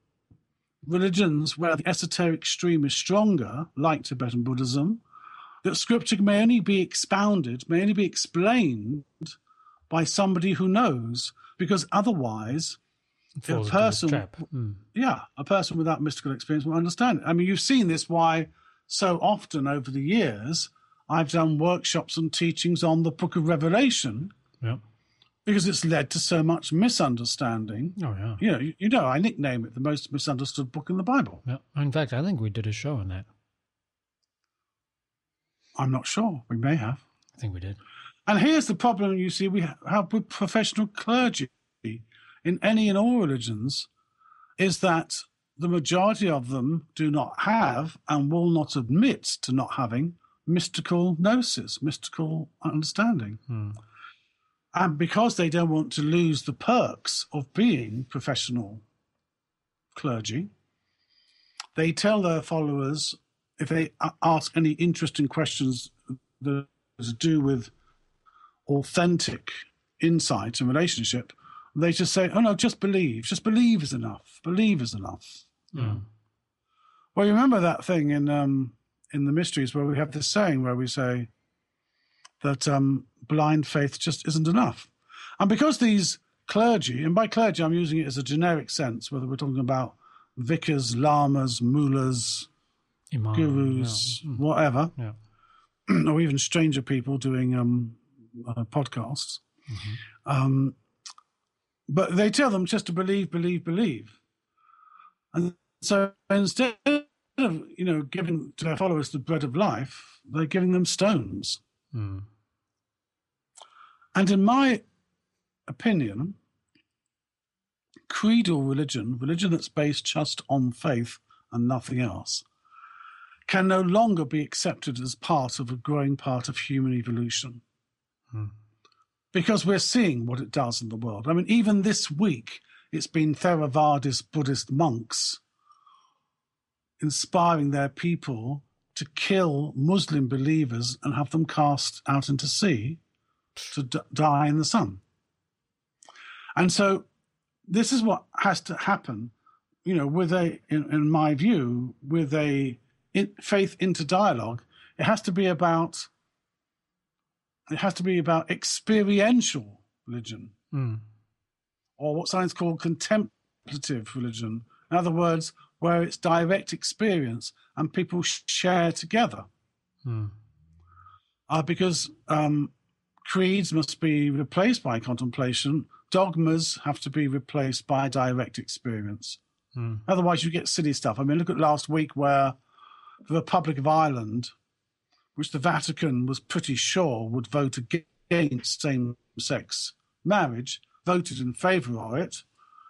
religions where the esoteric stream is stronger, like Tibetan Buddhism, that scripture may only be expounded, may only be explained by somebody who knows, because otherwise This person-. Mm. yeah, a person without mystical experience will understand it. I mean, you've seen this why so often over the years I've done workshops and teachings on the book of Revelation Yeah. because it's led to so much misunderstanding. Oh, yeah. You know, you, you know, I nickname it the most misunderstood book in the Bible. Yeah. In fact, I think we did a show on that. I'm not sure. We may have. I think we did. And here's the problem you see we have with professional clergy in any and all religions is that the majority of them do not have and will not admit to not having mystical gnosis, mystical understanding. Mm. And because they don't want to lose the perks of being professional clergy, they tell their followers if they ask any interesting questions that has to do with authentic insight and relationship, they just say, "Oh no, just believe. Just believe is enough. Believe is enough." Yeah. Well, you remember that thing in um, in the mysteries where we have this saying where we say that um, blind faith just isn't enough, and because these clergy, and by clergy I'm using it as a generic sense, whether we're talking about vicars, lamas, mullahs, Imam. gurus, Yeah. Mm. whatever, Yeah. or even stranger people doing um, uh, podcasts. Mhm. Um, but they tell them just to believe, believe, believe. And so instead of you know giving to their followers the bread of life, they're giving them stones. Mm. And in my opinion, creedal religion, religion that's based just on faith and nothing else, can no longer be accepted as part of a growing part of human evolution. Hmm. Because we're seeing what it does in the world. I mean, even this week, it's been Theravadist Buddhist monks inspiring their people to kill Muslim believers and have them cast out into sea to d- die in the sun. And so this is what has to happen, you know, with a, in, in my view, with a in, faith into dialogue. It has to be about, it has to be about experiential religion, Mm. or what science call contemplative religion. In other words, where it's direct experience and people share together. Mm. uh, because um, creeds must be replaced by contemplation, dogmas have to be replaced by direct experience. Mm. Otherwise, you get silly stuff. I mean, look at last week where the Republic of Ireland, which the Vatican was pretty sure would vote against same sex marriage, voted in favour of it.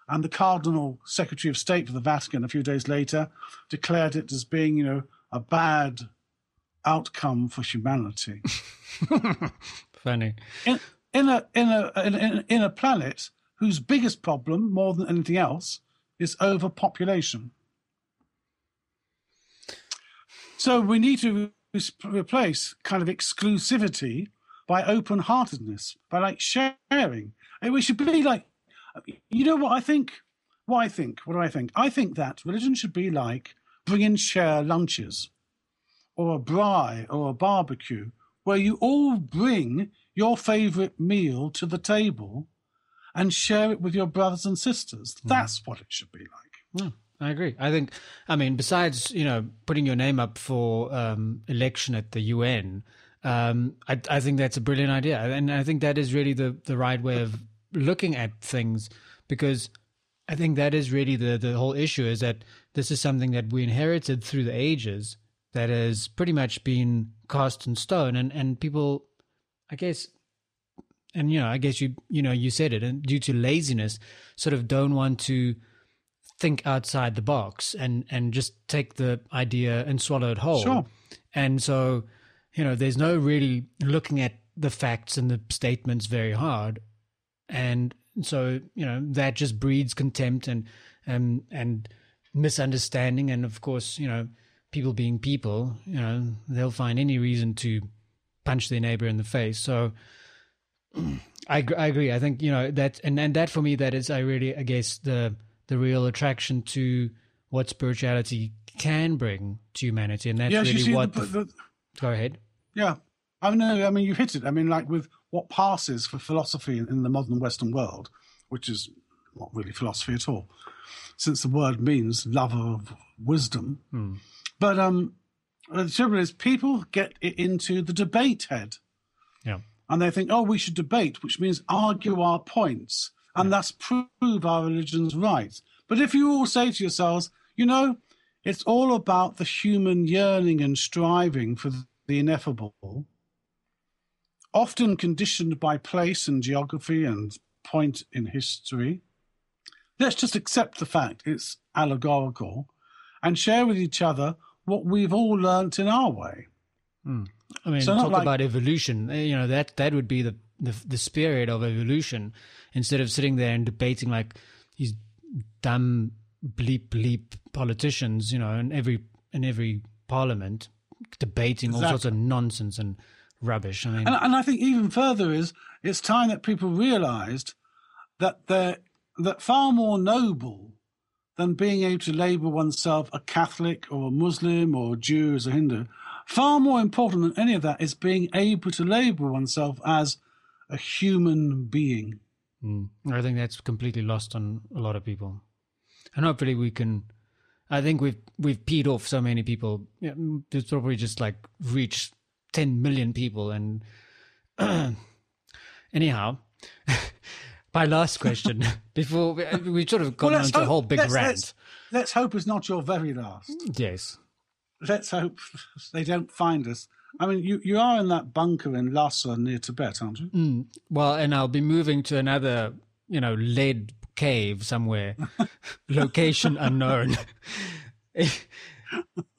And the Cardinal Secretary of State for the Vatican a few days later declared it as being, you know, a bad outcome for humanity. Funny. in, in a in a in, in, a planet whose biggest problem, more than anything else, is overpopulation. So we need to replace kind of exclusivity by open heartedness, by like sharing. And we should be like, you know what I think? What I think? What do I think? I think that religion should be like bring and share lunches or a braai or a barbecue where you all bring your favorite meal to the table and share it with your brothers and sisters. Mm. That's what it should be like. Yeah, I agree. I think, I mean, besides, you know, putting your name up for um, election at the UN, um, I, I think that's a brilliant idea. And I think that is really the, the right way of looking at things because I think that is really the, the whole issue is that this is something that we inherited through the ages that has pretty much been cast in stone and, and people I guess and you know, I guess you you know, you said it, and due to laziness, sort of don't want to think outside the box and and just take the idea and swallow it whole. Sure. And so, you know, there's no really looking at the facts and the statements very hard. And so, you know, that just breeds contempt and and and misunderstanding and of course, you know, people being people, you know, they'll find any reason to punch their neighbor in the face. So I I agree. I think you know that, and and that for me, that is I really I guess the the real attraction to what spirituality can bring to humanity, and that's yes, really what. The, the, go ahead. Yeah, I mean, I mean, you hit it. I mean, like with what passes for philosophy in the modern Western world, which is not really philosophy at all, since the word means lover of wisdom. Hmm. But um, the trouble is, people get it into the debate head. Yeah. And they think, oh, we should debate, which means argue our points and thus prove our religion's right. But if you all say to yourselves, you know, it's all about the human yearning and striving for the ineffable, often conditioned by place and geography and point in history. Let's just accept the fact it's allegorical and share with each other what we've all learnt in our way. Mm. I mean, so talk like, about evolution. Eh, you know that that would be the, the the spirit of evolution. Instead of sitting there and debating like these dumb bleep bleep politicians, you know, in every in every parliament, debating exactly. all sorts of nonsense and rubbish. I mean, and, and I think even further is it's time that people realised that they're that far more noble than being able to label oneself a Catholic or a Muslim or a Jew as a Hindu. Far more important than any of that is being able to label oneself as a human being. Mm. I think that's completely lost on a lot of people, and hopefully we can. I think we've we've peed off so many people. It's probably just like reach ten million people, and anyhow. my last question before we, we sort of gone well, into a whole big let's, rant. Let's, let's, hope it's not your very last. Yes. Let's hope they don't find us. I mean, you, you are in that bunker in Lhasa near Tibet, aren't you? Mm, well, and I'll be moving to another, you know, lead cave somewhere, location unknown.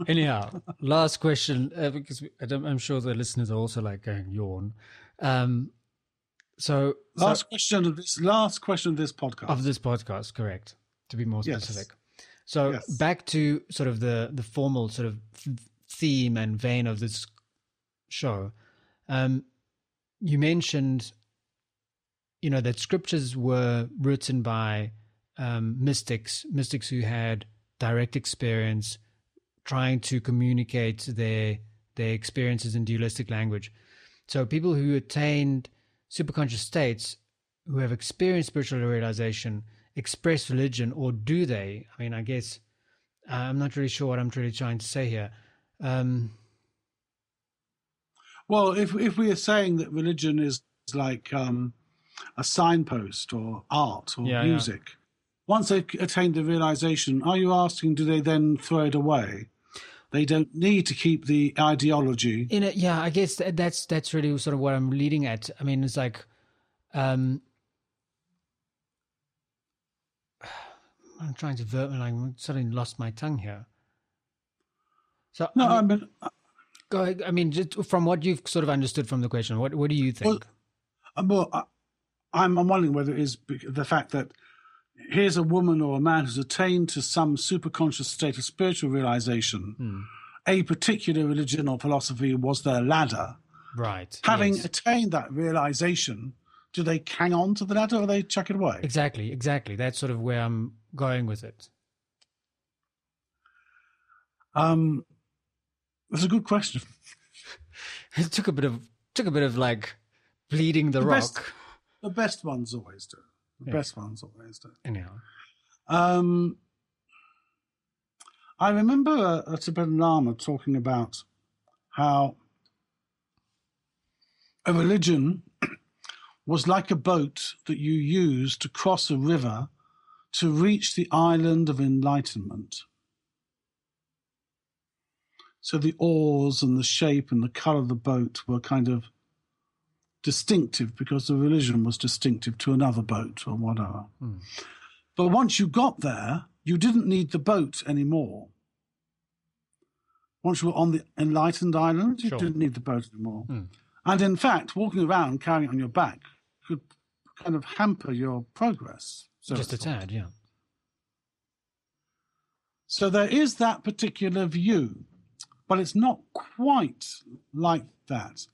Anyhow, last question, uh, because I'm sure the listeners are also like going yawn. Um, so last so, question of this last question of this podcast of this podcast, correct? To be more specific. Yes. So yes. back to sort of the the formal sort of theme and vein of this show. Um, you mentioned, you know, that scriptures were written by um, mystics, mystics who had direct experience, trying to communicate their their experiences in dualistic language. So people who attained superconscious states who have experienced spiritual realization express religion or do they? I mean, I guess uh, I'm not really sure what I'm really trying to say here. Um, well, if if we are saying that religion is like um, a signpost or art or yeah, music, yeah. once they've attained the realization, are you asking do they then throw it away? They don't need to keep the ideology. In it, yeah, I guess that's that's really sort of what I'm leading at. I mean, it's like, um, I'm trying to ver- like I suddenly lost my tongue here. So no, I mean, I mean go ahead. I mean, just from what you've sort of understood from the question, what what do you think? Well, well I, I'm I'm wondering whether it is the fact that here's a woman or a man who's attained to some superconscious state of spiritual realization. Hmm. A particular religion or philosophy was their ladder, Right. Having yes. attained that realization, do they hang on to the ladder or they chuck it away? Exactly, exactly. That's sort of where I'm going with it. Um, that's a good question. It took a bit of took a bit of like bleeding the, The rock. best- The best ones always do. The Yeah. best ones always do. Anyhow. Um, I remember a, a Tibetan Lama talking about how a religion was like a boat that you use to cross a river to reach the island of enlightenment. So the oars and the shape and the color of the boat were kind of distinctive because the religion was distinctive to another boat or whatever. Hmm. But once you got there, you didn't need the boat anymore. Once you were on the enlightened island, you Sure. didn't need the boat anymore. Hmm. And in fact, walking around carrying it on your back could kind of hamper your progress. So Just a tad, yeah. So there is that particular view, but it's not quite like that.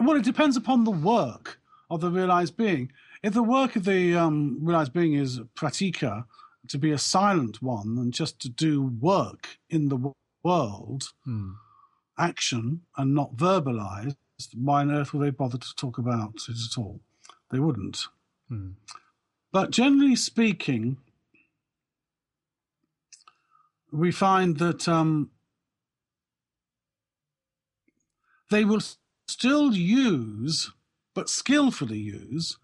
Well, it depends upon the work of the realized being. If the work of the um, realized being is pratyeka, to be a silent one and just to do work in the world, Hmm. action, and not verbalized, why on earth would they bother to talk about it at all? They wouldn't. Hmm. But generally speaking, we find that um, they will still use, but skillfully use,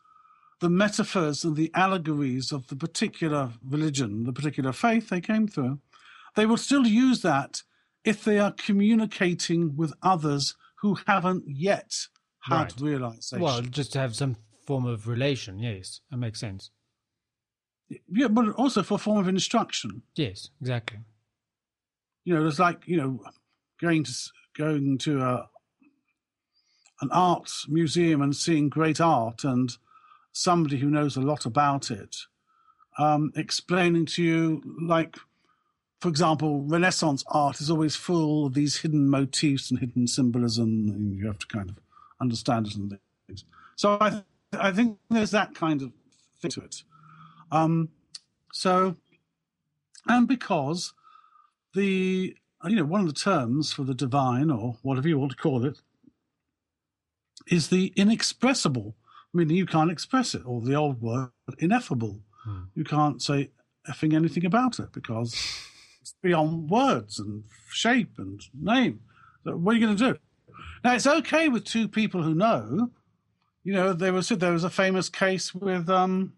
the metaphors and the allegories of the particular religion, the particular faith they came through. They will still use that if they are communicating with others who haven't yet had Right. realization. Well, just to have some form of relation, yes. That makes sense. yeah, but also for a form of instruction. Yes, exactly. you know, it's like you know, going to going to a an art museum and seeing great art, and somebody who knows a lot about it um, explaining to you, like, for example, Renaissance art is always full of these hidden motifs and hidden symbolism, and you have to kind of understand it and things. So I, th- I think there's that kind of thing to it. Um, so, and because the you know one of the terms for the divine or whatever you want to call it is the inexpressible. Meaning you can't express it or the old word ineffable. Hmm. you can't say effing anything about it because it's beyond words and shape and name. So what are you going to do? Now it's okay with two people who know. You know there was there was a famous case with um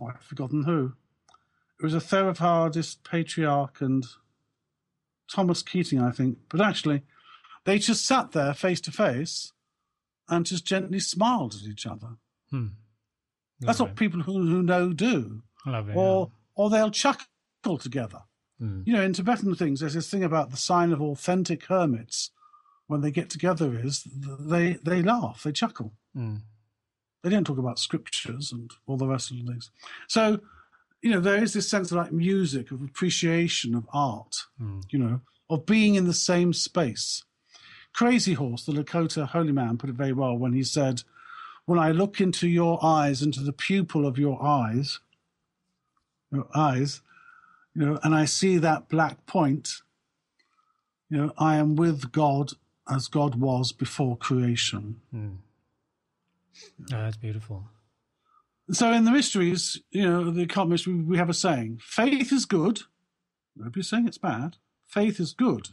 oh, i've forgotten who. It was a Theravadist patriarch and Thomas Keating, I think. But actually, they just sat there face to face and just gently smiled at each other. Hmm. That's what people who, who know do. Lovely, Or or they'll chuckle together. Hmm. You know, in Tibetan things, there's this thing about the sign of authentic hermits when they get together is they they laugh, they chuckle. Hmm. They don't talk about scriptures and all the rest of the things. So, you know, there is this sense of like music, of appreciation of art, Hmm. you know, of being in the same space. Crazy Horse, the Lakota holy man, put it very well when he said, When I look into your eyes, into the pupil of your eyes, your eyes, you know, and I see that black point, you know, I am with God as God was before creation. Hmm. Oh, that's beautiful. So in the mysteries, you know, the occult mystery, we have a saying: faith is good. Nobody's saying it's bad. Faith is good.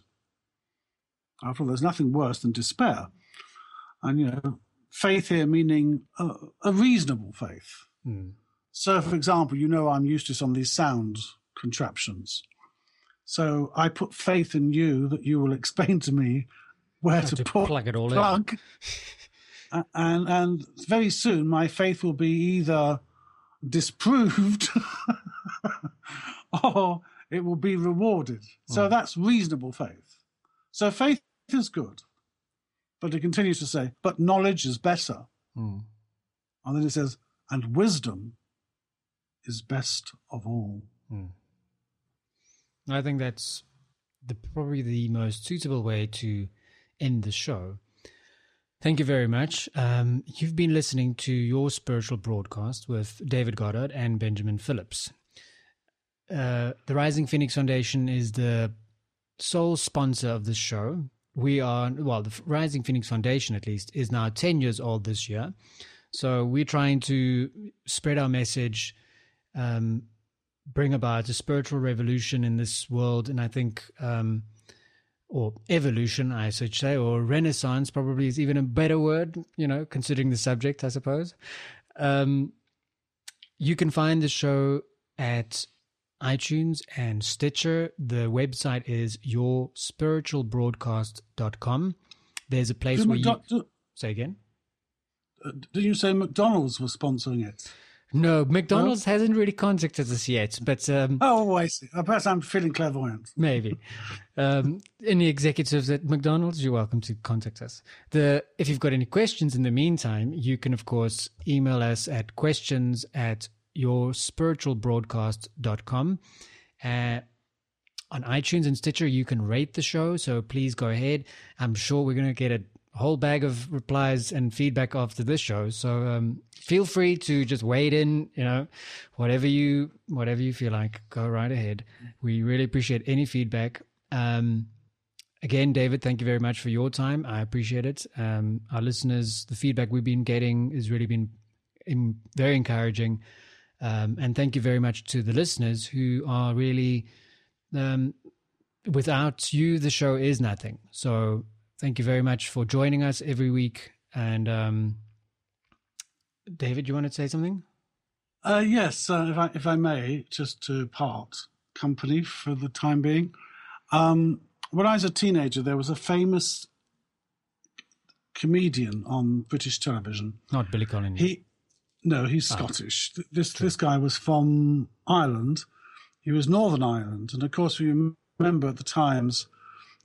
After all, there's nothing worse than despair. And you know, faith here meaning a, a reasonable faith. Hmm. So, for example, you know, I'm used to some of these sound contraptions. So I put faith in you that you will explain to me where to, to put plug it all in. plug. A- and and very soon my faith will be either disproved or it will be rewarded. So Hmm. that's reasonable faith. So faith is good. But it continues to say, but knowledge is better. Hmm. And then it says, and wisdom is best of all. Hmm. I think that's the probably the most suitable way to end the show. Thank you very much. Um, you've been listening to your spiritual broadcast with David Goddard and Benjamin Phillips. Uh, the Rising Phoenix Foundation is the sole sponsor of this show. We are, well, the Rising Phoenix Foundation, at least, is now 10 years old this year. So we're trying to spread our message, um, bring about a spiritual revolution in this world. And I think, um, or evolution, I should say, or renaissance probably is even a better word, you know, considering the subject, I suppose. Um, you can find the show at iTunes and Stitcher. The website is yourspiritualbroadcast.com. There's a place where McDo- you did- say again. uh, did you say McDonald's was sponsoring it? No, McDonald's hasn't really contacted us yet, but um, Oh, I see. I Perhaps I'm feeling clairvoyant. maybe. Um, any executives at McDonald's, you're welcome to contact us. The if you've got any questions in the meantime, you can of course email us at questions at yourspiritualbroadcast.com. Uh, on iTunes and Stitcher, you can rate the show. So please go ahead. I'm sure we're going to get a whole bag of replies and feedback after this show. So um, feel free to just wade in. You know, whatever you whatever you feel like, go right ahead. We really appreciate any feedback. Um, again, David, thank you very much for your time. I appreciate it. Um, our listeners, the feedback we've been getting has really been very encouraging. Um, and thank you very much to the listeners who are really, um, without you, the show is nothing. So thank you very much for joining us every week. And um, David, you want to say something? Uh, yes, uh, if, I, if I may, just to part company for the time being. Um, when I was a teenager, there was a famous comedian on British television. Not Billy Connolly. He, no, he's Scottish. Th- This this guy was from Ireland. He was Northern Ireland, and of course, we remember at the times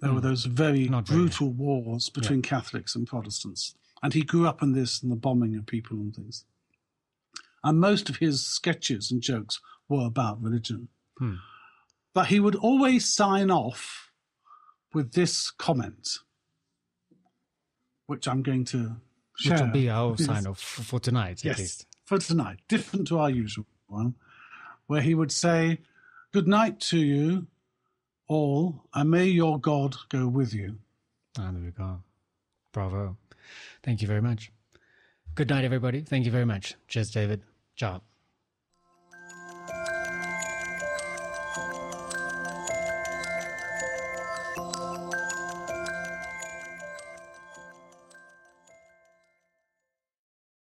there were those very Not brutal wars between Catholics and Protestants, and he grew up in this and the bombing of people and things. And most of his sketches and jokes were about religion, Hmm. but he would always sign off with this comment, which I'm going to share. which will be our sign off for tonight, Yes, at least. For tonight, different to our usual one, where he would say, Good night to you all, and may your God go with you. Ah, there we go. Bravo. Thank you very much. Good night, everybody. Thank you very much. Cheers, David. Ciao.